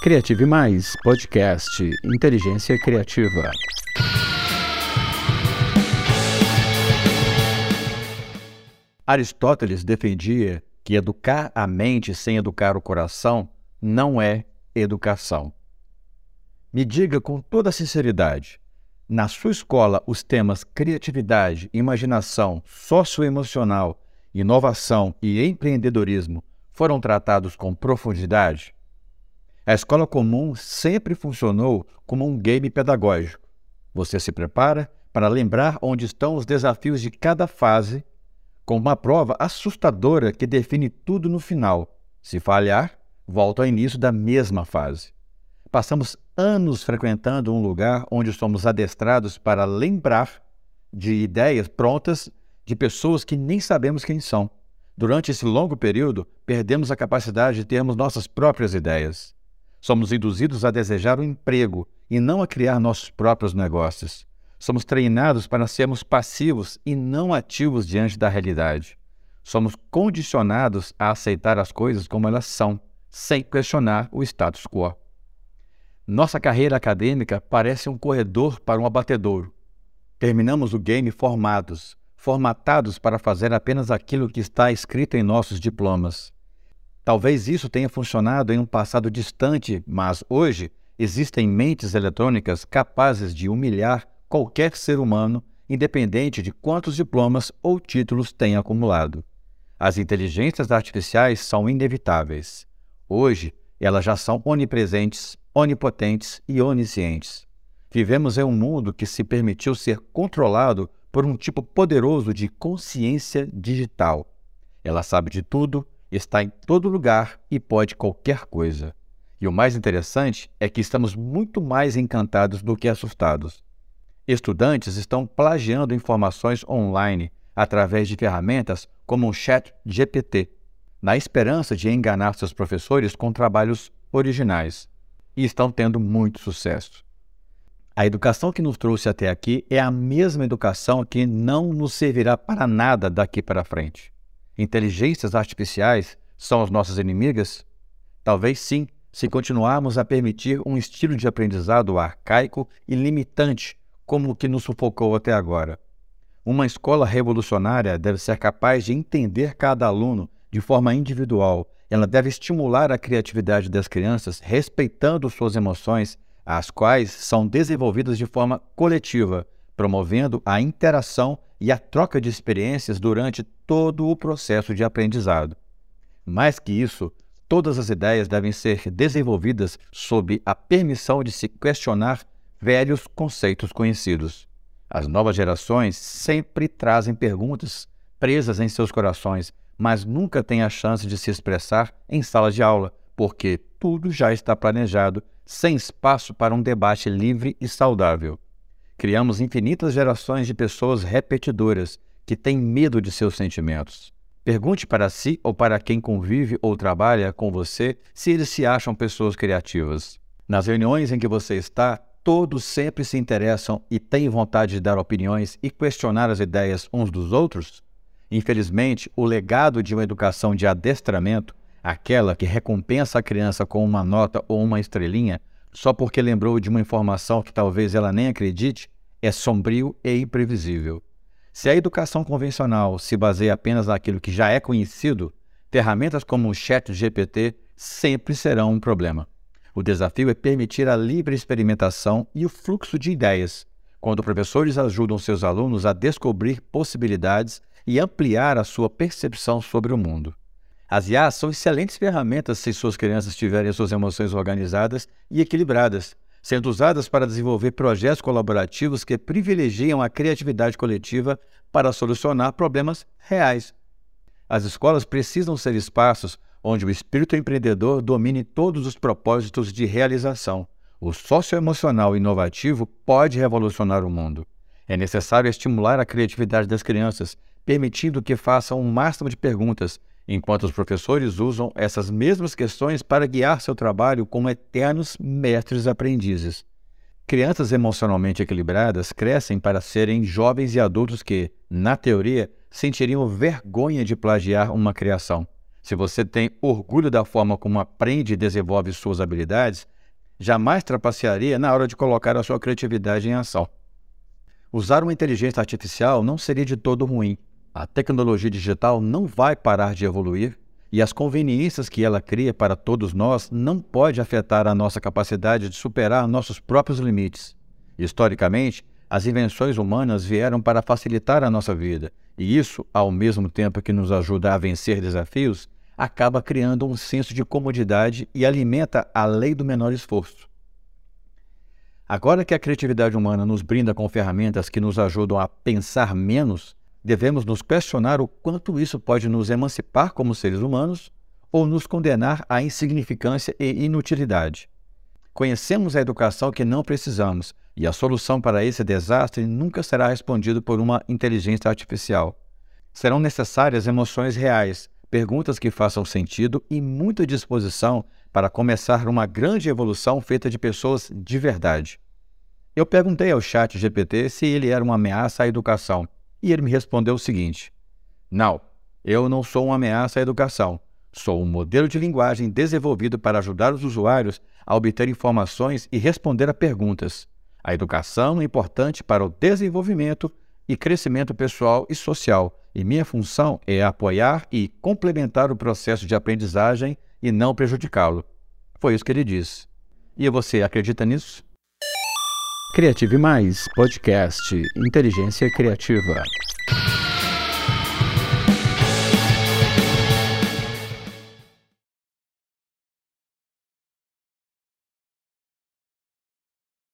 Criative Mais, podcast Inteligência Criativa. Aristóteles defendia que educar a mente sem educar o coração não é educação. Me diga com toda sinceridade, na sua escola os temas criatividade, imaginação, socioemocional, inovação e empreendedorismo foram tratados com profundidade? A escola comum sempre funcionou como um game pedagógico. Você se prepara para lembrar onde estão os desafios de cada fase, com uma prova assustadora que define tudo no final. Se falhar, volta ao início da mesma fase. Passamos anos frequentando um lugar onde somos adestrados para lembrar de ideias prontas de pessoas que nem sabemos quem são. Durante esse longo período, perdemos a capacidade de termos nossas próprias ideias. Somos induzidos a desejar um emprego e não a criar nossos próprios negócios. Somos treinados para sermos passivos e não ativos diante da realidade. Somos condicionados a aceitar as coisas como elas são, sem questionar o status quo. Nossa carreira acadêmica parece um corredor para um abatedouro. Terminamos o game formados, formatados para fazer apenas aquilo que está escrito em nossos diplomas. Talvez isso tenha funcionado em um passado distante, mas hoje existem mentes eletrônicas capazes de humilhar qualquer ser humano, independente de quantos diplomas ou títulos tenha acumulado. As inteligências artificiais são inevitáveis. Hoje, elas já são onipresentes, onipotentes e oniscientes. Vivemos em um mundo que se permitiu ser controlado por um tipo poderoso de consciência digital. Ela sabe de tudo, está em todo lugar e pode qualquer coisa. E o mais interessante é que estamos muito mais encantados do que assustados. Estudantes estão plagiando informações online através de ferramentas como o Chat GPT, na esperança de enganar seus professores com trabalhos originais, e estão tendo muito sucesso. A educação que nos trouxe até aqui é a mesma educação que não nos servirá para nada daqui para frente inteligências artificiais são as nossas inimigas? Talvez sim, se continuarmos a permitir um estilo de aprendizado arcaico e limitante, como o que nos sufocou até agora. Uma escola revolucionária deve ser capaz de entender cada aluno de forma individual. Ela deve estimular a criatividade das crianças, respeitando suas emoções, as quais são desenvolvidas de forma coletiva, promovendo a interação e a troca de experiências durante todo o processo de aprendizado. Mais que isso, todas as ideias devem ser desenvolvidas sob a permissão de se questionar velhos conceitos conhecidos. As novas gerações sempre trazem perguntas presas em seus corações, mas nunca têm a chance de se expressar em sala de aula, porque tudo já está planejado, sem espaço para um debate livre e saudável. Criamos infinitas gerações de pessoas repetidoras que têm medo de seus sentimentos. Pergunte para si ou para quem convive ou trabalha com você se eles se acham pessoas criativas. Nas reuniões em que você está, todos sempre se interessam e têm vontade de dar opiniões e questionar as ideias uns dos outros? Infelizmente, o legado de uma educação de adestramento, aquela que recompensa a criança com uma nota ou uma estrelinha, só porque lembrou de uma informação que talvez ela nem acredite, é sombrio e imprevisível. Se a educação convencional se baseia apenas naquilo que já é conhecido, ferramentas como o Chat GPT sempre serão um problema. O desafio é permitir a livre experimentação e o fluxo de ideias, quando professores ajudam seus alunos a descobrir possibilidades e ampliar a sua percepção sobre o mundo. As IAs são excelentes ferramentas se suas crianças tiverem suas emoções organizadas e equilibradas, sendo usadas para desenvolver projetos colaborativos que privilegiam a criatividade coletiva para solucionar problemas reais. As escolas precisam ser espaços onde o espírito empreendedor domine todos os propósitos de realização. O socioemocional inovativo pode revolucionar o mundo. É necessário estimular a criatividade das crianças, permitindo que façam um máximo de perguntas enquanto os professores usam essas mesmas questões para guiar seu trabalho como eternos mestres aprendizes. Crianças emocionalmente equilibradas crescem para serem jovens e adultos que, na teoria, sentiriam vergonha de plagiar uma criação. Se você tem orgulho da forma como aprende e desenvolve suas habilidades, jamais trapacearia na hora de colocar a sua criatividade em ação. Usar uma inteligência artificial não seria de todo ruim. A tecnologia digital não vai parar de evoluir e as conveniências que ela cria para todos nós não pode afetar a nossa capacidade de superar nossos próprios limites. Historicamente, as invenções humanas vieram para facilitar a nossa vida, e isso, ao mesmo tempo que nos ajuda a vencer desafios, acaba criando um senso de comodidade e alimenta a lei do menor esforço. Agora que a criatividade humana nos brinda com ferramentas que nos ajudam a pensar menos, devemos nos questionar o quanto isso pode nos emancipar como seres humanos ou nos condenar à insignificância e inutilidade. Conhecemos a educação que não precisamos, e a solução para esse desastre nunca será respondida por uma inteligência artificial. Serão necessárias emoções reais, perguntas que façam sentido e muita disposição para começar uma grande evolução feita de pessoas de verdade. Eu perguntei ao chat GPT se ele era uma ameaça à educação, e ele me respondeu o seguinte: Não, eu não sou uma ameaça à educação. Sou um modelo de linguagem desenvolvido para ajudar os usuários a obter informações e responder a perguntas. A educação é importante para o desenvolvimento e crescimento pessoal e social, e minha função é apoiar e complementar o processo de aprendizagem e não prejudicá-lo. Foi isso que ele disse. E você acredita nisso? Criative Mais Podcast Inteligência Criativa.